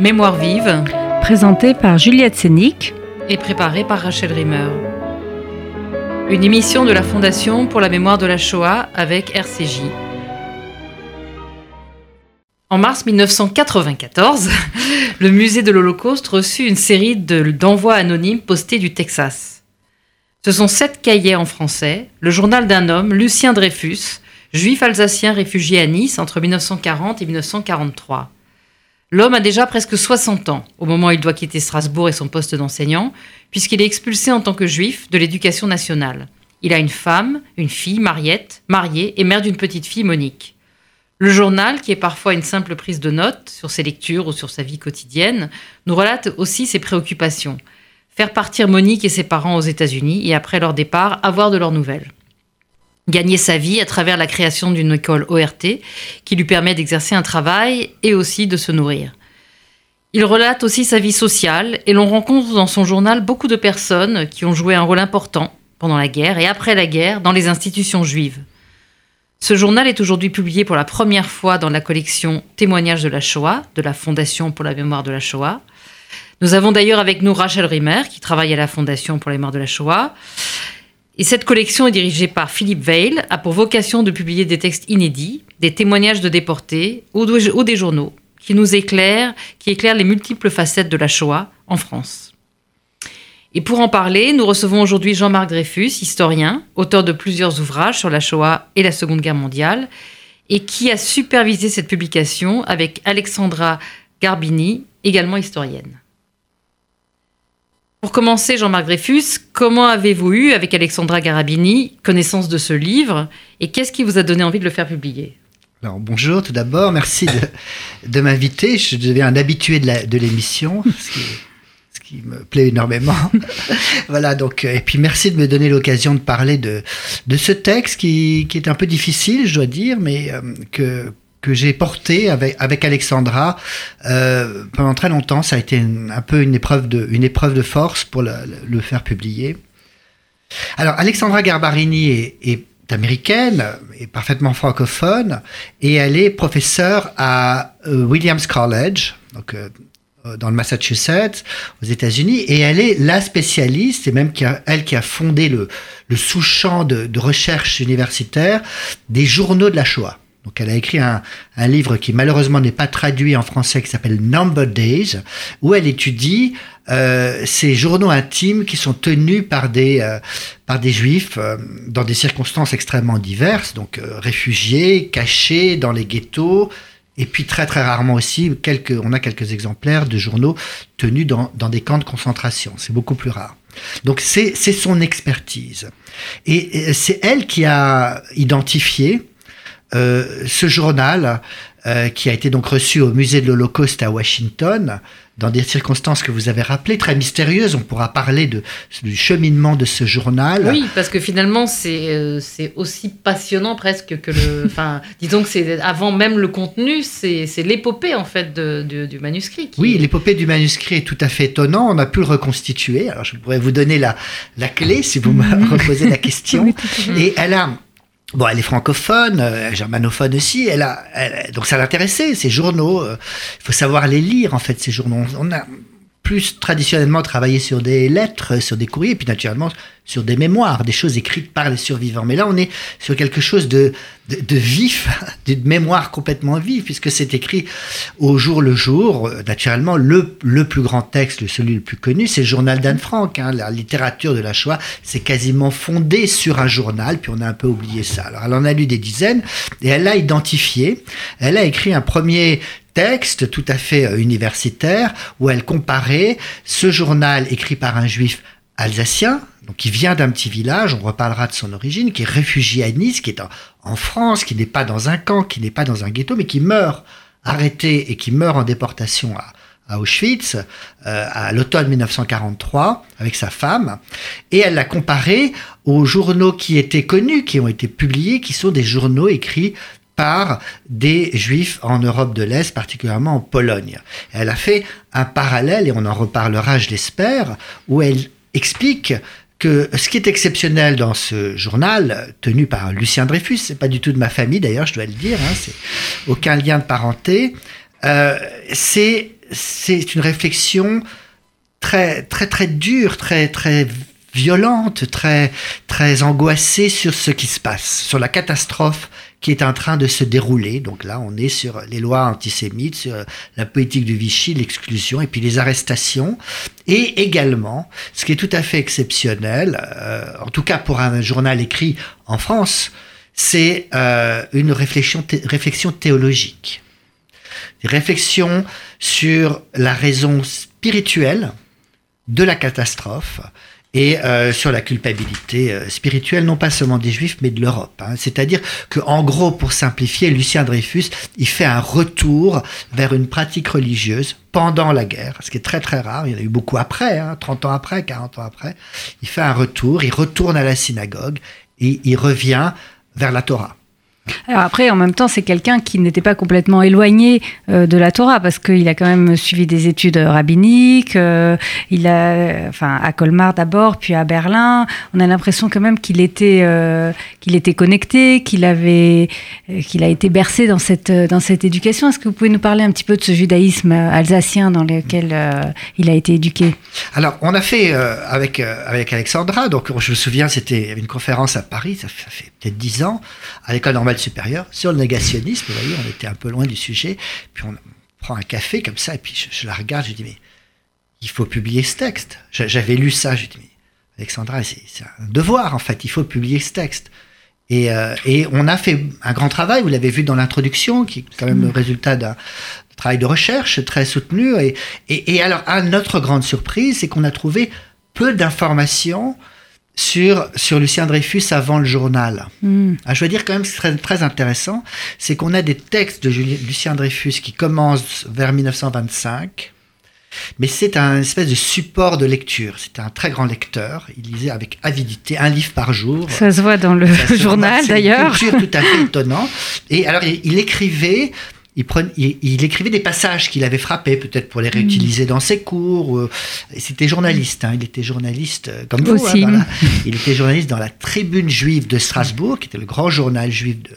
Mémoire vive, Présenté par Juliette Sénic. et préparée par Rachel Rimmer. Une émission de la Fondation pour la mémoire de la Shoah avec RCJ. En mars 1994, le musée de l'Holocauste reçut une série de- d'envois anonymes postés du Texas. Ce sont sept cahiers en français, le journal d'un homme, Lucien Dreyfus, juif alsacien réfugié à Nice entre 1940 et 1943. L'homme a déjà presque 60 ans au moment où il doit quitter Strasbourg et son poste d'enseignant, puisqu'il est expulsé en tant que juif de l'éducation nationale. Il a une femme, une fille, Mariette, mariée et mère d'une petite fille, Monique. Le journal, qui est parfois une simple prise de notes sur ses lectures ou sur sa vie quotidienne, nous relate aussi ses préoccupations. Faire partir Monique et ses parents aux États-Unis et après leur départ, avoir de leurs nouvelles. Gagner sa vie à travers la création d'une école ORT qui lui permet d'exercer un travail et aussi de se nourrir. Il relate aussi sa vie sociale et l'on rencontre dans son journal beaucoup de personnes qui ont joué un rôle important pendant la guerre et après la guerre dans les institutions juives. Ce journal est aujourd'hui publié pour la première fois dans la collection Témoignages de la Shoah de la Fondation pour la mémoire de la Shoah. Nous avons d'ailleurs avec nous Rachel Rimmer qui travaille à la Fondation pour la mémoire de la Shoah. Et cette collection est dirigée par Philippe Veil, a pour vocation de publier des textes inédits, des témoignages de déportés ou, de- ou des journaux qui nous éclairent, qui éclairent les multiples facettes de la Shoah en France. Et pour en parler, nous recevons aujourd'hui Jean-Marc Dreyfus, historien, auteur de plusieurs ouvrages sur la Shoah et la Seconde Guerre mondiale, et qui a supervisé cette publication avec Alexandra Garbini, également historienne. Pour commencer, Jean-Marc Dreyfus, comment avez-vous eu, avec Alexandra Garabini, connaissance de ce livre et qu'est-ce qui vous a donné envie de le faire publier? Bonjour tout d'abord, merci de, m'inviter. Je deviens un habitué de l'émission, ce, qui, me plaît énormément. voilà, donc, euh, et puis merci de me donner l'occasion de parler de, ce texte qui, qui est un peu difficile, je dois dire, mais euh, que, que j'ai porté avec, avec Alexandra euh, pendant très longtemps. Ça a été un peu une épreuve de, une épreuve de force pour le, le faire publier. Alors, Alexandra Garbarini est, est américaine, est parfaitement francophone, et elle est professeure à euh, Williams College, donc euh, dans le Massachusetts, aux États-Unis, et elle est la spécialiste, et même qui a- elle qui a fondé le, le sous-champ de, de recherche universitaire des journaux de la Shoah. Donc elle a écrit un, livre qui malheureusement n'est pas traduit en français, qui s'appelle Number Days, où elle étudie euh, ces journaux intimes qui sont tenus par des, euh, par des juifs euh, dans des circonstances extrêmement diverses, donc euh, réfugiés, cachés dans les ghettos, et puis très très rarement aussi, quelques, on a quelques exemplaires de journaux tenus dans, dans des camps de concentration. C'est beaucoup plus rare. Donc c'est son expertise. Et, et c'est elle qui a identifié ce journal euh, qui a été donc reçu au musée de l'Holocauste à Washington dans des circonstances que vous avez rappelées, très mystérieuses. On pourra parler de, du cheminement de ce journal. Oui, parce que finalement, c'est euh, c'est aussi passionnant presque que le. Enfin, disons que c'est avant même le contenu, c'est c'est l'épopée en fait de- de- du manuscrit. qui- Oui, l'épopée du manuscrit est tout à fait étonnant. On a pu le reconstituer. Alors, je pourrais vous donner la, la clé si vous me reposez la question. Et elle a, bon, elle est francophone, euh, germanophone aussi. Elle a, elle- donc ça l'intéressait ces journaux. euh, Il faut savoir les lire en fait ces journaux. On a plus traditionnellement travaillé sur des lettres, sur des courriers, puis naturellement sur des mémoires, des choses écrites par les survivants. Mais là, on est sur quelque chose de, de, de vif, d'une mémoire complètement vive, puisque c'est écrit au jour le jour. Euh, Naturellement, le, le plus grand texte, celui le plus connu, c'est le journal d'Anne Frank. hein. La littérature de la Shoah, c'est quasiment fondé sur un journal, puis on a un peu oublié ça. Alors, elle en a lu des dizaines, et elle l'a identifié. Elle a écrit un premier texte tout à fait euh, universitaire où elle comparait ce journal écrit par un juif alsacien, donc qui vient d'un petit village, on reparlera de son origine, qui est réfugié à Nice, qui est en, France, qui n'est pas dans un camp, qui n'est pas dans un ghetto, mais qui meurt arrêté et qui meurt en déportation à, à Auschwitz euh, à l'automne 1943 avec sa femme. Et elle l'a comparé aux journaux qui étaient connus, qui ont été publiés, qui sont des journaux écrits par des juifs en Europe de l'Est, particulièrement en Pologne. Elle a fait un parallèle, et on en reparlera, je l'espère, où elle explique que ce qui est exceptionnel dans ce journal, tenu par Lucien Dreyfus, c'est pas du tout de ma famille d'ailleurs, je dois le dire, hein, c'est aucun lien de parenté, euh, c'est c'est une réflexion très, très, très dure, très, très violente, très, très angoissée sur ce qui se passe, sur la catastrophe qui est en train de se dérouler. Donc là, on est sur les lois antisémites, sur la politique du Vichy, l'exclusion, et puis les arrestations. Et également, ce qui est tout à fait exceptionnel, euh, en tout cas pour un journal écrit en France, c'est euh, une réflexion, réflexion théologique. Des réflexions sur la raison spirituelle de la catastrophe, et euh, sur la culpabilité euh, spirituelle, non pas seulement des Juifs, mais de l'Europe. Hein. C'est-à-dire que, en gros, pour simplifier, Lucien Dreyfus, il fait un retour vers une pratique religieuse pendant la guerre, ce qui est très très rare. Il y en a eu beaucoup après, hein, 30 ans après, 40 ans après. Il fait un retour, il retourne à la synagogue et il revient vers la Torah. Alors après, en même temps, c'est quelqu'un qui n'était pas complètement éloigné euh, de la Torah parce qu'il a quand même suivi des études rabbiniques. Euh, il a, enfin, à Colmar d'abord, puis à Berlin. On a l'impression quand même qu'il était, euh, qu'il était connecté, qu'il avait, qu'il a été bercé dans cette dans cette éducation. Est-ce que vous pouvez nous parler un petit peu de ce judaïsme alsacien dans lequel il a été éduqué? Alors, on a fait avec avec Alexandra. Donc, je me souviens, c'était une conférence à Paris. Ça fait, peut-être dix ans à l'école normale supérieur sur le négationnisme. Vous voyez, on était un peu loin du sujet. Puis on prend un café comme ça, et puis je, la regarde, je dis, mais il faut publier ce texte. J'avais lu ça, je dis, mais Alexandra, c'est un devoir, en fait, il faut publier ce texte. Et, euh, et on a fait un grand travail, vous l'avez vu dans l'introduction, qui est quand même le résultat d'un travail de recherche très soutenu. Et, et, et alors, à notre grande surprise, c'est qu'on a trouvé peu d'informations sur, sur Lucien Dreyfus avant le journal. Hmm. Ah, je veux dire quand même, ce qui est très, intéressant, c'est qu'on a des textes de Lucien Dreyfus qui commencent vers 1925, mais c'est un espèce de support de lecture. C'était un très grand lecteur. Il lisait avec avidité un livre par jour. Ça se voit dans le journal d'ailleurs. C'est tout à fait étonnant. Et alors, il écrivait il, écrivait des passages qu'il avait frappés, peut-être pour les réutiliser dans ses cours. C'était journaliste, hein. il était journaliste euh, comme vous. Hein, Aussi. il était journaliste dans la Tribune juive de Strasbourg, qui était le grand journal juif de,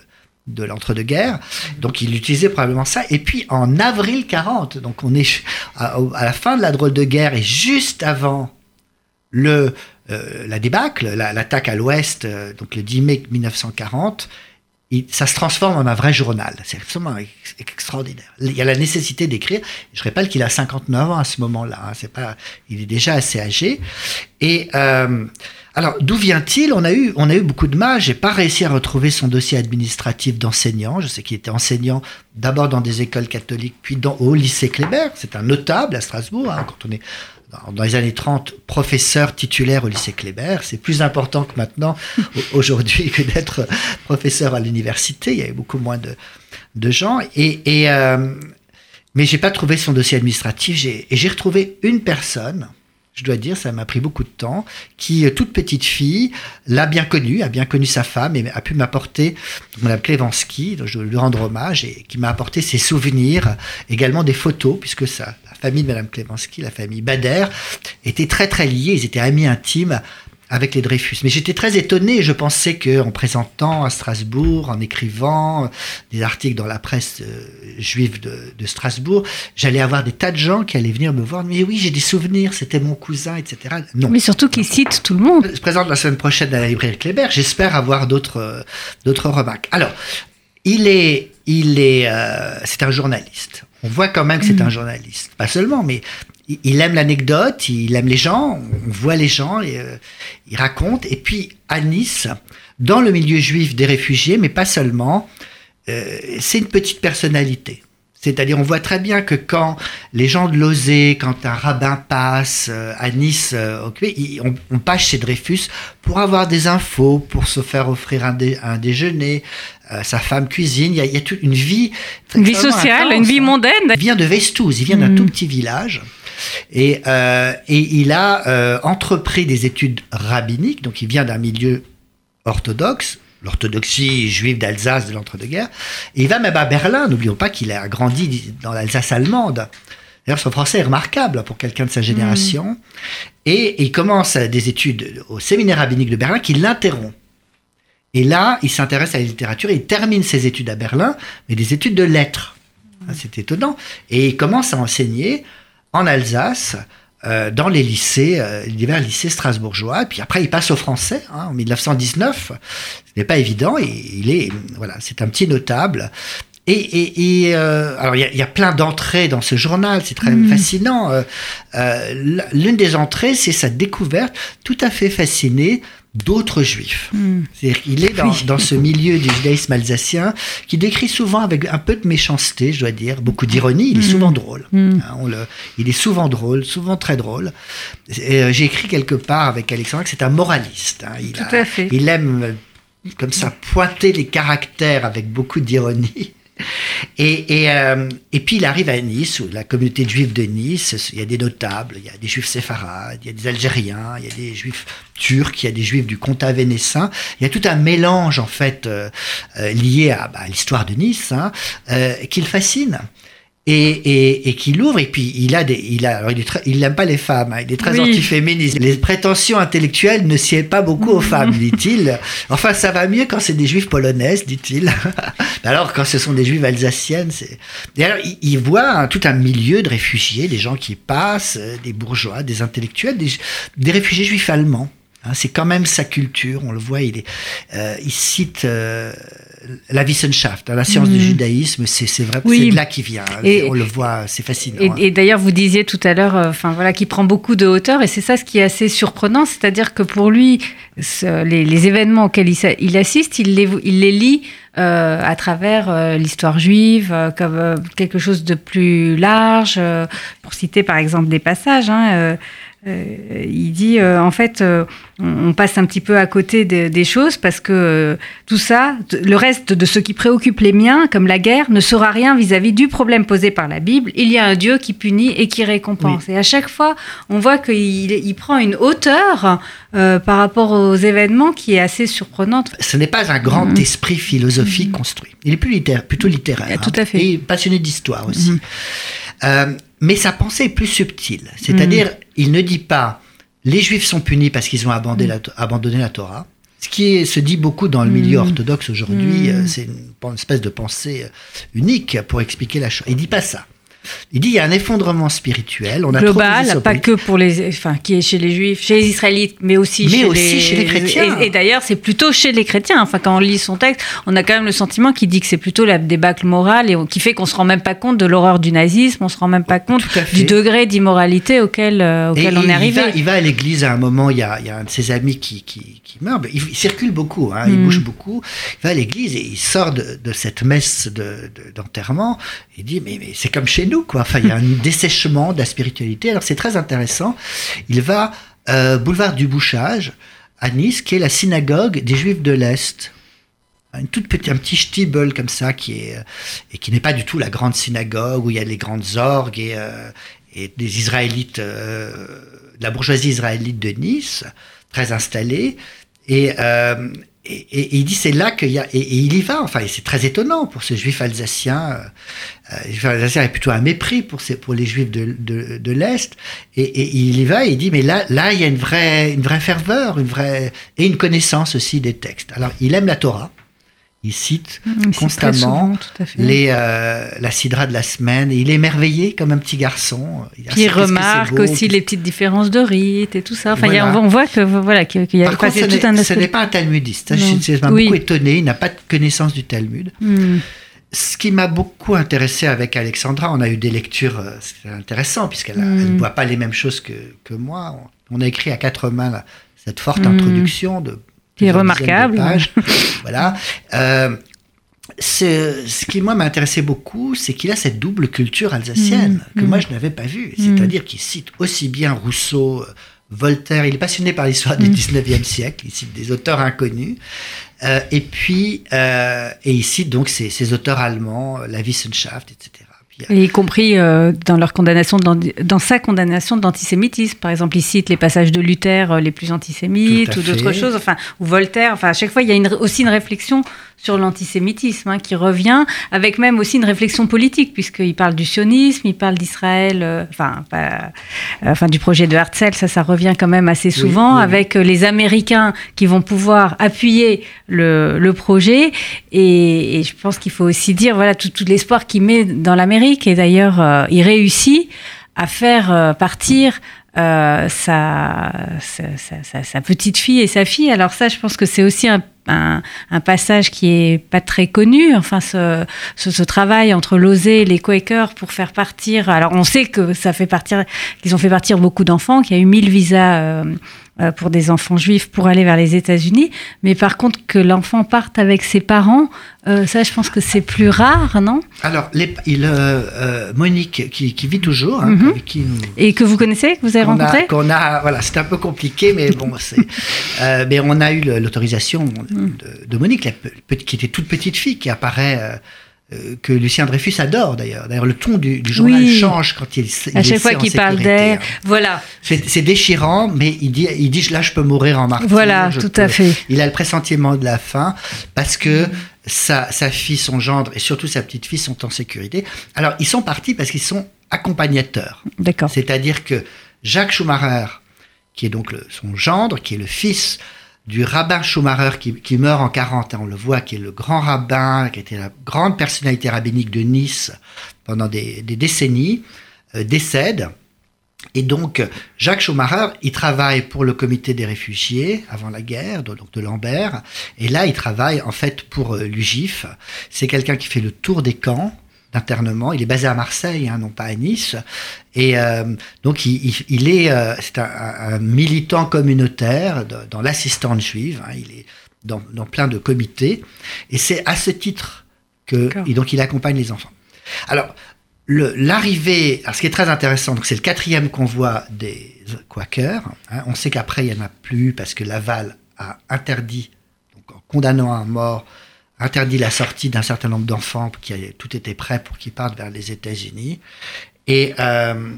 l'entre-deux-guerres. Donc il utilisait probablement ça. Et puis en avril 40, donc on est à, la fin de la drôle de guerre et juste avant le, euh, la débâcle, l'attaque à l'ouest, euh, donc le 10 mai 1940, ça se transforme en un vrai journal. C'est absolument extraordinaire. Il y a la nécessité d'écrire. Je rappelle qu'il a 59 ans à ce moment-là. Hein. C'est pas, il est déjà assez âgé. Et euh, alors, d'où vient-il On a eu, on a eu beaucoup de mal. J'ai pas réussi à retrouver son dossier administratif d'enseignant. Je sais qu'il était enseignant d'abord dans des écoles catholiques, puis dans, au lycée Kléber. C'est un notable à Strasbourg. Hein, quand on est dans les années 30, professeur titulaire au lycée Kléber. C'est plus important que maintenant, aujourd'hui, que d'être professeur à l'université. Il y avait beaucoup moins de, de gens. Et, et euh, mais j'ai pas trouvé son dossier administratif. Et j'ai retrouvé une personne, je dois dire, ça m'a pris beaucoup de temps, qui, euh, toute petite fille, l'a bien connue, a bien connu sa femme et a pu m'apporter, Mme Klevansky, je dois lui rendre hommage, et qui m'a apporté ses souvenirs, également des photos, puisque ça, famille de Madame Klevansky, la famille Bader, était très très liée, ils étaient amis intimes avec les Dreyfus. Mais j'étais très étonné, je pensais qu'en présentant à Strasbourg, en écrivant des articles dans la presse euh, juive de, Strasbourg, j'allais avoir des tas de gens qui allaient venir me voir, mais oui, j'ai des souvenirs, c'était mon cousin, etc. Non. Mais surtout qu'ils citent tout le monde. Je présente la semaine prochaine à la librairie Kléber, j'espère avoir d'autres euh, d'autres remarques. Alors, il est, il est, euh, c'est un journaliste. On voit quand même que c'est mm. un journaliste. Pas seulement, mais il aime l'anecdote, il aime les gens, on voit les gens, et, euh, il raconte. Et puis à Nice, dans le milieu juif des réfugiés, mais pas seulement, euh, c'est une petite personnalité. C'est-à-dire, on voit très bien que quand les gens de Lozé, quand un rabbin passe euh, à Nice, on, passe chez Dreyfus pour avoir des infos, pour se faire offrir un déjeuner, euh, sa femme cuisine, il y, a, toute une vie. Une vie sociale, une vie hein. mondaine. Il vient de Vestouze, il vient d'un mm. tout petit village. Et, euh, et il a euh, entrepris des études rabbiniques, donc il vient d'un milieu orthodoxe, l'orthodoxie juive d'Alsace de l'entre-deux-guerres. Et il va même à Berlin, n'oublions pas qu'il a grandi dans l'Alsace allemande. D'ailleurs, son français est remarquable pour quelqu'un de sa génération. Mm. Et il commence des études au séminaire rabbinique de Berlin qui l'interrompt. Et là, il s'intéresse à la littérature et il termine ses études à Berlin, mais des études de lettres. Hein, c'est étonnant. Et il commence à enseigner en Alsace. Euh, dans les lycées, euh, divers lycées strasbourgeois. Puis après, il passe au français hein, en 1919. Ce n'est pas évident. Et il est, voilà, c'est un petit notable. Et, et, et euh, alors il y, y, a plein d'entrées dans ce journal, c'est très mmh. fascinant. Euh, euh, L'une des entrées, c'est sa découverte tout à fait fascinée d'autres juifs. Mm. C'est-à-dire qu'il est dans, dans, ce milieu du judaïsme alsacien qui décrit souvent avec un peu de méchanceté, je dois dire, beaucoup d'ironie. Il est mm. souvent drôle. Mm. Hein, on le, il est souvent drôle, souvent très drôle. Euh, J'ai écrit quelque part avec Alexandre que c'est un moraliste. Hein. Il, Tout a, à fait. il aime comme ça pointer les caractères avec beaucoup d'ironie. Et, et, euh, et, puis il arrive à Nice, où la communauté juive de Nice, il y a des notables, il y a des juifs séfarades, il y a des Algériens, il y a des juifs turcs, il y a des juifs du comtat vénessin. Il y a tout un mélange en fait euh, euh, lié à, bah, à l'histoire de Nice hein, qui le fascine et, et, et qui l'ouvre. Et puis il a des, il a, alors il est très, il n'aime pas les femmes, hein, il est très oui. antiféministe. Les prétentions intellectuelles ne sied pas beaucoup aux femmes, dit-il. Enfin, ça va mieux quand c'est des juifs polonaises, dit-il. alors quand ce sont des juifs alsaciennes, c'est. Et alors il, il voit hein, tout un milieu de réfugiés, des gens qui passent, des bourgeois, des intellectuels, des, des réfugiés juifs allemands. Hein, c'est quand même sa culture, on le voit. Il, est, euh, il cite euh, la Wissenschaft, hein, la science mmh. du judaïsme. C'est vrai, oui. c'est de là qu'il vient. Et, on le voit, c'est fascinant. Et, hein. et d'ailleurs, vous disiez tout à l'heure, enfin voilà, qu'il prend beaucoup de hauteur, et c'est ça ce qui est assez surprenant, c'est-à-dire que pour lui, ce, les, les, événements auxquels il, il, assiste, il les, il les lit. Euh, à travers euh, l'histoire juive, euh, comme quelque chose de plus large. pour citer par exemple des passages, hein, euh, il dit euh, en fait euh, on passe un petit peu à côté de, des choses parce que euh, tout ça, le reste de ce qui préoccupe les miens, comme la guerre, ne sera rien vis-à-vis -vis du problème posé par la Bible. Il y a un Dieu qui punit et qui récompense. Oui. Et à chaque fois, on voit qu'il il prend une hauteur euh, par rapport aux événements qui est assez surprenante. Ce n'est pas un grand mmh. esprit philosophique mmh. construit. Il est plus littéraire, plutôt littéraire. Tout à fait. Hein, et passionné d'histoire aussi. Mmh. Euh, mais sa pensée est plus subtile. C'est-à-dire, mmh. il ne dit pas les Juifs sont punis parce qu'ils ont abandonné, mmh. la, abandonné la Torah. Ce qui est, se dit beaucoup dans le milieu mmh. orthodoxe aujourd'hui, euh, c'est une, une, espèce de pensée unique pour expliquer la chose. Il dit pas ça. Il dit il y a un effondrement spirituel. On a Global, pas que pour les, enfin, qui est chez les juifs, chez les israélites, mais aussi, mais chez, aussi les, chez les chrétiens. Et, et d'ailleurs, c'est plutôt chez les chrétiens. Enfin, quand on lit son texte, on a quand même le sentiment qu'il dit que c'est plutôt la débâcle morale et qui fait qu'on se rend même pas compte de l'horreur du nazisme, on se rend même pas compte du degré d'immoralité auquel, euh, auquel et, on est arrivé. Il va, il va à l'église à un moment, il y, a, il y, a, un de ses amis qui, qui, qui meurt. Il, il, circule beaucoup, hein, mm. il bouge beaucoup. Il va à l'église et il sort de, de cette messe d'enterrement. De, il dit mais, mais c'est comme chez nous, quoi. Enfin, il y a un dessèchement de la spiritualité. Alors c'est très intéressant. Il va euh, boulevard du Bouchage à Nice, qui est la synagogue des Juifs de l'Est. Une toute petite, un petit stibel comme ça qui est et qui n'est pas du tout la grande synagogue où il y a les grandes orgues et, euh, et des Israélites, euh, la bourgeoisie israélite de Nice, très installée. Et, euh, et, et, et, il dit c'est là qu'il y a et, et, il y va enfin c'est très étonnant pour ce juif alsacien euh, le juif alsacien est plutôt un mépris pour ces, pour les juifs de, de, de l'est et, il y va et il dit mais là là il y a une vraie une vraie ferveur une vraie et une connaissance aussi des textes. Alors il aime la Torah il cite il constamment souvent, les, euh, la sidra de la semaine. Et il est émerveillé comme un petit garçon. Il, Puis il remarque beau, aussi les petites différences de rites et tout ça. Enfin, voilà. a, on voit que voilà qu'il y a Par contre, tout un Ce n'est pas un talmudiste. Ça, je, m'a oui. beaucoup étonné. Il n'a pas de connaissance du Talmud. Mm. Ce qui m'a beaucoup intéressé avec Alexandra, on a eu des lectures, euh, c'est intéressant, puisqu'elle mm. ne voit pas les mêmes choses que, que moi. On, on a écrit à quatre mains là, cette forte mm. introduction de qui est remarquable. voilà. Euh, ce, ce, qui, moi, m'a intéressé beaucoup, c'est qu'il a cette double culture alsacienne mmh, que mmh. moi, je n'avais pas vue. C'est-à-dire mmh. qu'il cite aussi bien Rousseau, Voltaire, il est passionné par l'histoire du 19e siècle, il cite des auteurs inconnus, euh, et puis, euh, et il cite donc ces, ces auteurs allemands, la Wissenschaft, etc. Et y compris euh, dans leur condamnation, dans, dans sa condamnation d'antisémitisme. Par exemple, il cite les passages de Luther euh, les plus antisémites ou d'autres choses, enfin, ou Voltaire. Enfin, à chaque fois, il y a une, aussi une réflexion sur l'antisémitisme, hein, qui revient avec même aussi une réflexion politique, puisqu'il parle du sionisme, il parle d'Israël, euh, enfin, enfin du projet de Herzl, ça, ça revient quand même assez souvent, avec euh, les Américains qui vont pouvoir appuyer le, le projet. Et, et, je pense qu'il faut aussi dire, voilà, tout, tout l'espoir qu'il met dans l'Amérique, et d'ailleurs, il réussit à faire partir euh, sa, sa, sa, petite fille et sa fille. Alors ça, je pense que c'est aussi un, un, un, passage qui est pas très connu. Enfin, ce, ce, ce travail entre Lozé et les Quakers pour faire partir. Alors, on sait que ça fait partir, qu'ils ont fait partir beaucoup d'enfants, qu'il y a eu 1000 visas euh, pour des enfants juifs pour aller vers les États-Unis. Mais par contre, que l'enfant parte avec ses parents, euh, ça, je pense que c'est plus rare, non? Alors, les, il, euh, euh Monique, qui, qui, vit toujours, hein, Mhm. qui nous, Et que vous connaissez, que vous avez a, rencontré? qu'on a, voilà, c'est un peu compliqué, mais bon, c'est, euh, mais on a eu l'autorisation Mm. de, de Monique, la qui était toute petite fille, qui apparaît, euh, euh, que Lucien Dreyfus adore d'ailleurs. D'ailleurs, le ton du, du journal Oui. change quand il, il À chaque fois qu'il parle d'elle. hein. Voilà, C'est, déchirant, mais il dit, il dit, là, je peux mourir en martyr. voilà, tout peux- à fait. Il a le pressentiment de la fin parce que sa, sa fille, son gendre et surtout sa petite fille sont en sécurité. Alors, ils sont partis parce qu'ils sont accompagnateurs. D'accord. C'est-à-dire que Jacques Schumacher, qui est donc le- son gendre, qui est le fils du rabbin Schumacher qui, qui meurt en 40, hein, on le voit, qui est le grand rabbin, qui était la grande personnalité rabbinique de Nice pendant des, décennies, euh, décède. Et donc, Jacques Schumacher, il travaille pour le comité des réfugiés avant la guerre, donc de Lambert. Et là, il travaille en fait pour euh, l'UGIF. C'est quelqu'un qui fait le tour des camps d'internement. Il est basé à Marseille, hein, non pas à Nice. Et euh, donc, il, il- il est, euh, c'est un, militant communautaire de- dans l'assistante juive. hein. il est dans, dans plein de comités. Et c'est à ce titre que, et donc, il accompagne les enfants. Alors, l'arrivée, ce qui est très intéressant, c'est le quatrième convoi des Quakers. hein. on sait qu'après, il n'y en a plus parce que Laval a interdit, donc en condamnant à mort, interdit la sortie d'un certain nombre d'enfants qui tout était prêt pour qu'ils partent vers les États-Unis. Et, euh,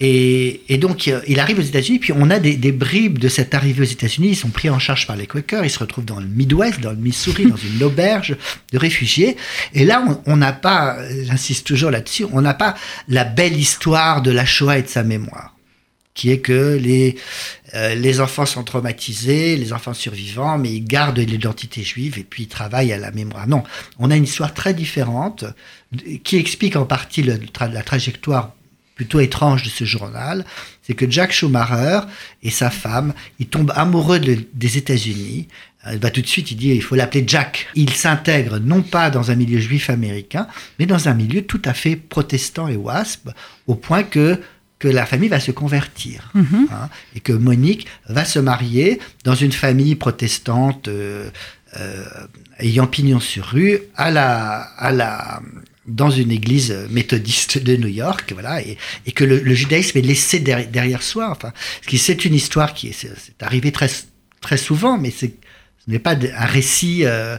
et, et donc, il arrive aux États-Unis, puis on a des, des bribes de cette arrivée aux États-Unis. Ils sont pris en charge par les Quakers. Ils se retrouvent dans le Midwest, dans le Missouri, dans une auberge de réfugiés. Et là, on- n'a pas, j'insiste toujours là-dessus, on n'a pas la belle histoire de la Shoah et de sa mémoire qui est que les, euh, les enfants sont traumatisés, les enfants survivants, mais ils gardent l'identité juive et puis ils travaillent à la mémoire. Non, on a une histoire très différente qui explique en partie la trajectoire plutôt étrange de ce journal. C'est que Jack Schumacher et sa femme, ils tombent amoureux de- des États-Unis. Euh, bah, tout de suite, il dit il faut l'appeler Jack. Il s'intègre non pas dans un milieu juif américain, mais dans un milieu tout à fait protestant et wasp, au point que que la famille va se convertir Mhm. hein, et que Monique va se marier dans une famille protestante euh, euh, ayant pignon sur rue à la, à la, dans une église méthodiste de New York, voilà, et, et que le, le judaïsme est laissé derrière, derrière soi. Enfin, ce qui c'est une histoire qui est, c'est, c'est arrivé très, très souvent, mais c'est, ce n'est pas un récit, euh,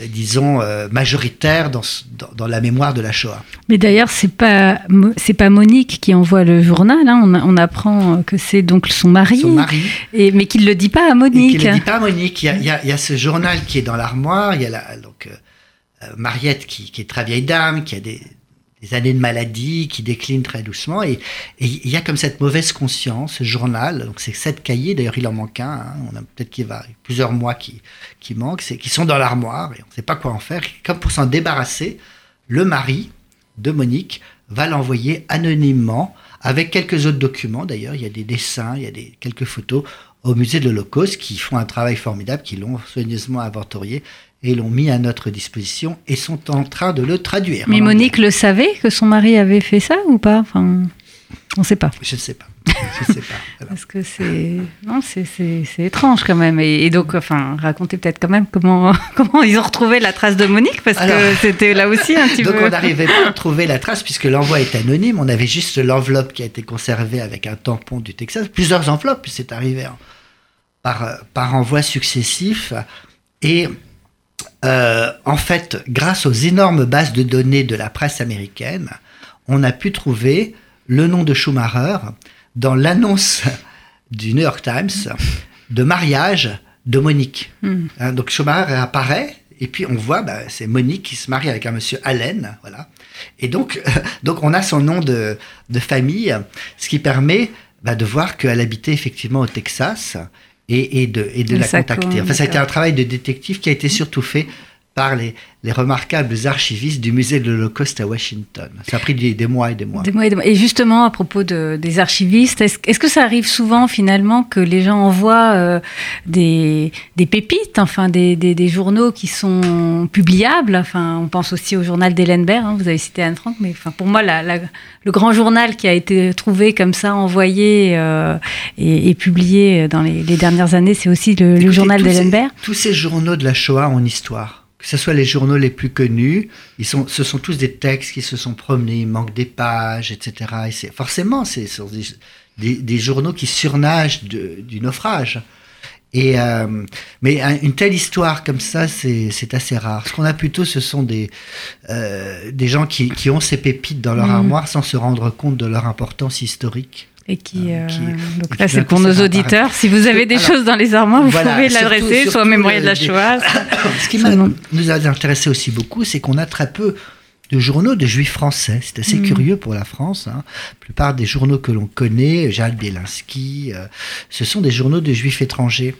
disons, euh, majoritaire dans, dans, dans la mémoire de la Shoah. Mais d'ailleurs, c'est pas c'est pas Monique qui envoie le journal. hein. On, on apprend que c'est donc son mari, Son mari. et mais qu'il le dit pas à Monique. qu'il ne dit pas à Monique. Il y, a, il y a- il y a ce journal qui est dans l'armoire. Il y a la, donc, euh, euh, Mariette qui, qui est très vieille dame, qui a des, années de maladie, qui décline très doucement. Et, il y a comme cette mauvaise conscience, ce journal. Donc c'est sept cahiers. D'ailleurs, il en manque un. hein. On a peut-être qu'il va plusieurs mois qui, qui manquent, qui sont dans l'armoire et on ne sait pas quoi en faire. Comme pour s'en débarrasser, le mari de Monique va l'envoyer anonymement avec quelques autres documents. D'ailleurs, il y a des dessins, il y a des, quelques photos au musée de l'Holocauste qui font un travail formidable, qui l'ont soigneusement inventorié et l'ont mis à notre disposition et sont en train de le traduire. Mais Monique le savait que son mari avait fait ça ou pas? Enfin, on sait pas. Je ne sais pas. Je ne sais pas. Voilà. Parce que c'est non, c'est c'est c'est étrange quand même. Et, et donc, enfin, racontez peut-être quand même comment comment ils ont retrouvé la trace de Monique parce Alors- que c'était là aussi un petit Donc peu. on n'arrivait pas à trouver la trace puisque l'envoi est anonyme. On avait juste l'enveloppe qui a été conservée avec un tampon du Texas. Plusieurs enveloppes, puis c'est arrivé en- par, par envoi successif. Et euh, en fait, grâce aux énormes bases de données de la presse américaine, on a pu trouver le nom de Schumacher dans l'annonce du New York Times de mariage de Monique. Hmm. Hein, donc Schumacher apparaît, Et puis on voit, bah, c'est Monique qui se marie avec un monsieur Allen, voilà. Et donc, donc on a son nom de, de famille, ce qui permet bah, de voir qu'elle habitait effectivement au Texas et, et de, et de la contacter. Enfin, ça a été un travail de détective qui a été surtout fait par les, les remarquables archivistes du musée de l'Holocauste à Washington. Ça a pris des, des mois et des mois. Des mois et, des mois. Et justement, à propos de- des archivistes, est-ce que ça arrive souvent finalement que les gens envoient euh, des, des pépites, enfin des, journaux qui sont publiables? Enfin, on pense aussi au journal d'Hélène Baird, hein, vous avez cité Anne Frank, mais enfin, pour moi, la- la- le grand journal qui a été trouvé comme ça, envoyé euh, et, et publié dans les, les dernières années, c'est aussi le, journal d'Hélène Baird? Tous ces journaux de la Shoah ont une histoire. Que ce soit les journaux les plus connus, ils sont, ce sont tous des textes qui se sont promenés, il manque des pages, etc. Et c'est, forcément, c'est ce sont des, des, des journaux qui surnagent de- du naufrage. Et, euh, mais un- une telle histoire comme ça, c'est, assez rare. Ce qu'on a plutôt, ce sont des, euh, des gens qui, qui ont ces pépites dans leur Mhm. armoire sans se rendre compte de leur importance historique. Et qui, Euh, euh, qui- donc et là, c'est pour nos auditeurs. Si vous avez des Alors, choses dans les armoires, vous voilà, pouvez l'adresser, soit au mémorial de la Shoah. Ce qui nous a intéressé aussi beaucoup, c'est qu'on a très peu de journaux de juifs français. C'est assez Mm. curieux pour la France. hein. La plupart des journaux que l'on connaît, Jacques Bielinski, euh, ce sont des journaux de juifs étrangers.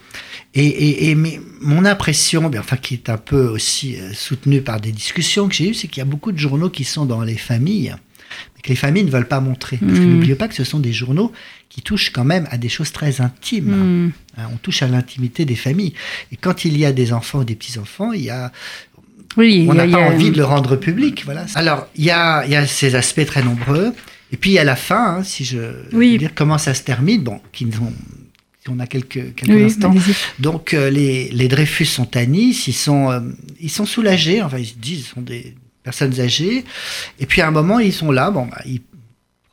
Et, et, et mais mon impression, bien, enfin qui est un peu aussi euh, soutenue par des discussions que j'ai eues, c'est qu'il y a beaucoup de journaux qui sont dans les familles, mais que les familles ne veulent pas montrer. Parce que Mm. n'oubliez pas que ce sont des journaux qui touchent quand même à des choses très intimes. Hmm. Hein, on touche à l'intimité des familles. Et quand il y a des enfants ou des petits-enfants, il y a, Oui, on n'a pas a- envie de le rendre public. Voilà. Alors, il y a, y a ces aspects très nombreux. Et puis, a la fin, hein, si je Oui. veux dire comment ça se termine. Bon, qui ont- on a quelques, quelques Oui, instants. Donc, euh, les, les Dreyfus sont à Nice. Ils sont, euh, ils sont soulagés. Enfin, ils se disent, ils sont des personnes âgées. Et puis, à un moment, ils sont là. Bon, bah, ils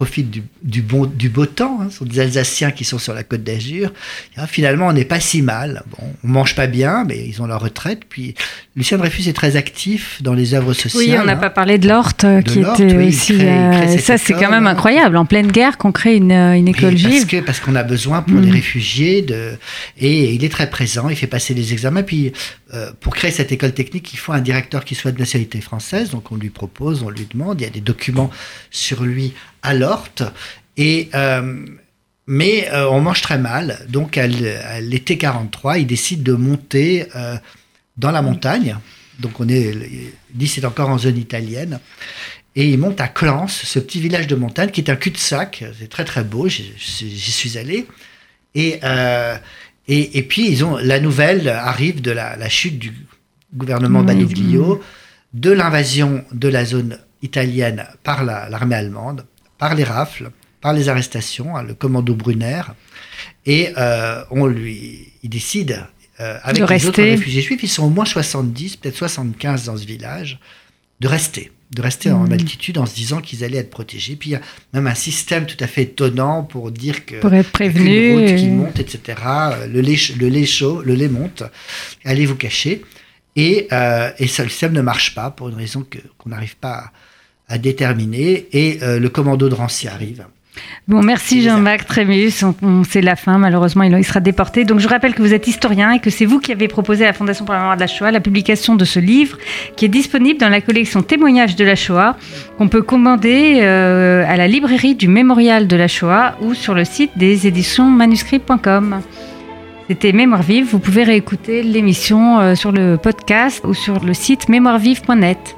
profitent du, du bon, du beau temps. Hein. Ce sont des Alsaciens qui sont sur la côte d'Azur. Ah, finalement, on n'est pas si mal. Bon, on mange pas bien, mais ils ont leur retraite. Puis, Lucien Dreyfus est très actif dans les œuvres sociales. Oui, on n'a hein. pas parlé de l'Hort, euh, qui était oui, aussi. crée- euh, ça, c'est quand même hein. incroyable. En pleine guerre, qu'on crée une, euh, une Oui, école parce juive. que parce qu'on a besoin pour Mm. les réfugiés de et il est très présent, il fait passer les examens. Puis euh, pour créer cette école technique, il faut un directeur qui soit de nationalité française. Donc on lui propose, on lui demande. Il y a des documents sur lui à l'Orte et euh, mais euh, on mange très mal. Donc à l'été 43, il décide de monter euh, dans la montagne. Donc on est Nice est encore en zone italienne. Et il monte à Clans, ce petit village de montagne qui est un cul-de-sac. C'est très très beau, j'y suis allé. Et, euh, et, et puis ils ont, la nouvelle arrive de la, la chute du gouvernement Oui, Badoglio, de l'invasion de la zone italienne par la- l'armée allemande, par les rafles, par les arrestations, hein, le commando Brunner. Et euh, on lui, il décide, euh, avec De les autres rester. réfugiés juifs, ils sont au moins 70, peut-être 75 dans ce village, de rester, de rester en Mhm. altitude en se disant qu'ils allaient être protégés. Puis il y a même un système tout à fait étonnant pour dire que Pour être prévenu. route qui et- monte, etc. Euh, Le lait, le lait chaud, le lait monte. Allez vous cacher. Et, euh, et ça, le système ne marche pas pour une raison que- qu'on n'arrive pas à, déterminer. Et euh, le commando de Rancy arrive. Bon, merci Jean-Marc Trémus. On, on- c'est la fin, malheureusement, il, il sera déporté. Donc, je rappelle que vous êtes historien et que c'est vous qui avez proposé à la Fondation pour la mémoire de la Shoah la publication de ce livre qui est disponible dans la collection Témoignages de la Shoah, qu'on peut commander euh, à la librairie du Mémorial de la Shoah ou sur le site des éditions manuscrits.com. C'était Mémoire Vive. Vous pouvez réécouter l'émission euh, sur le podcast ou sur le site mémoirevive.net.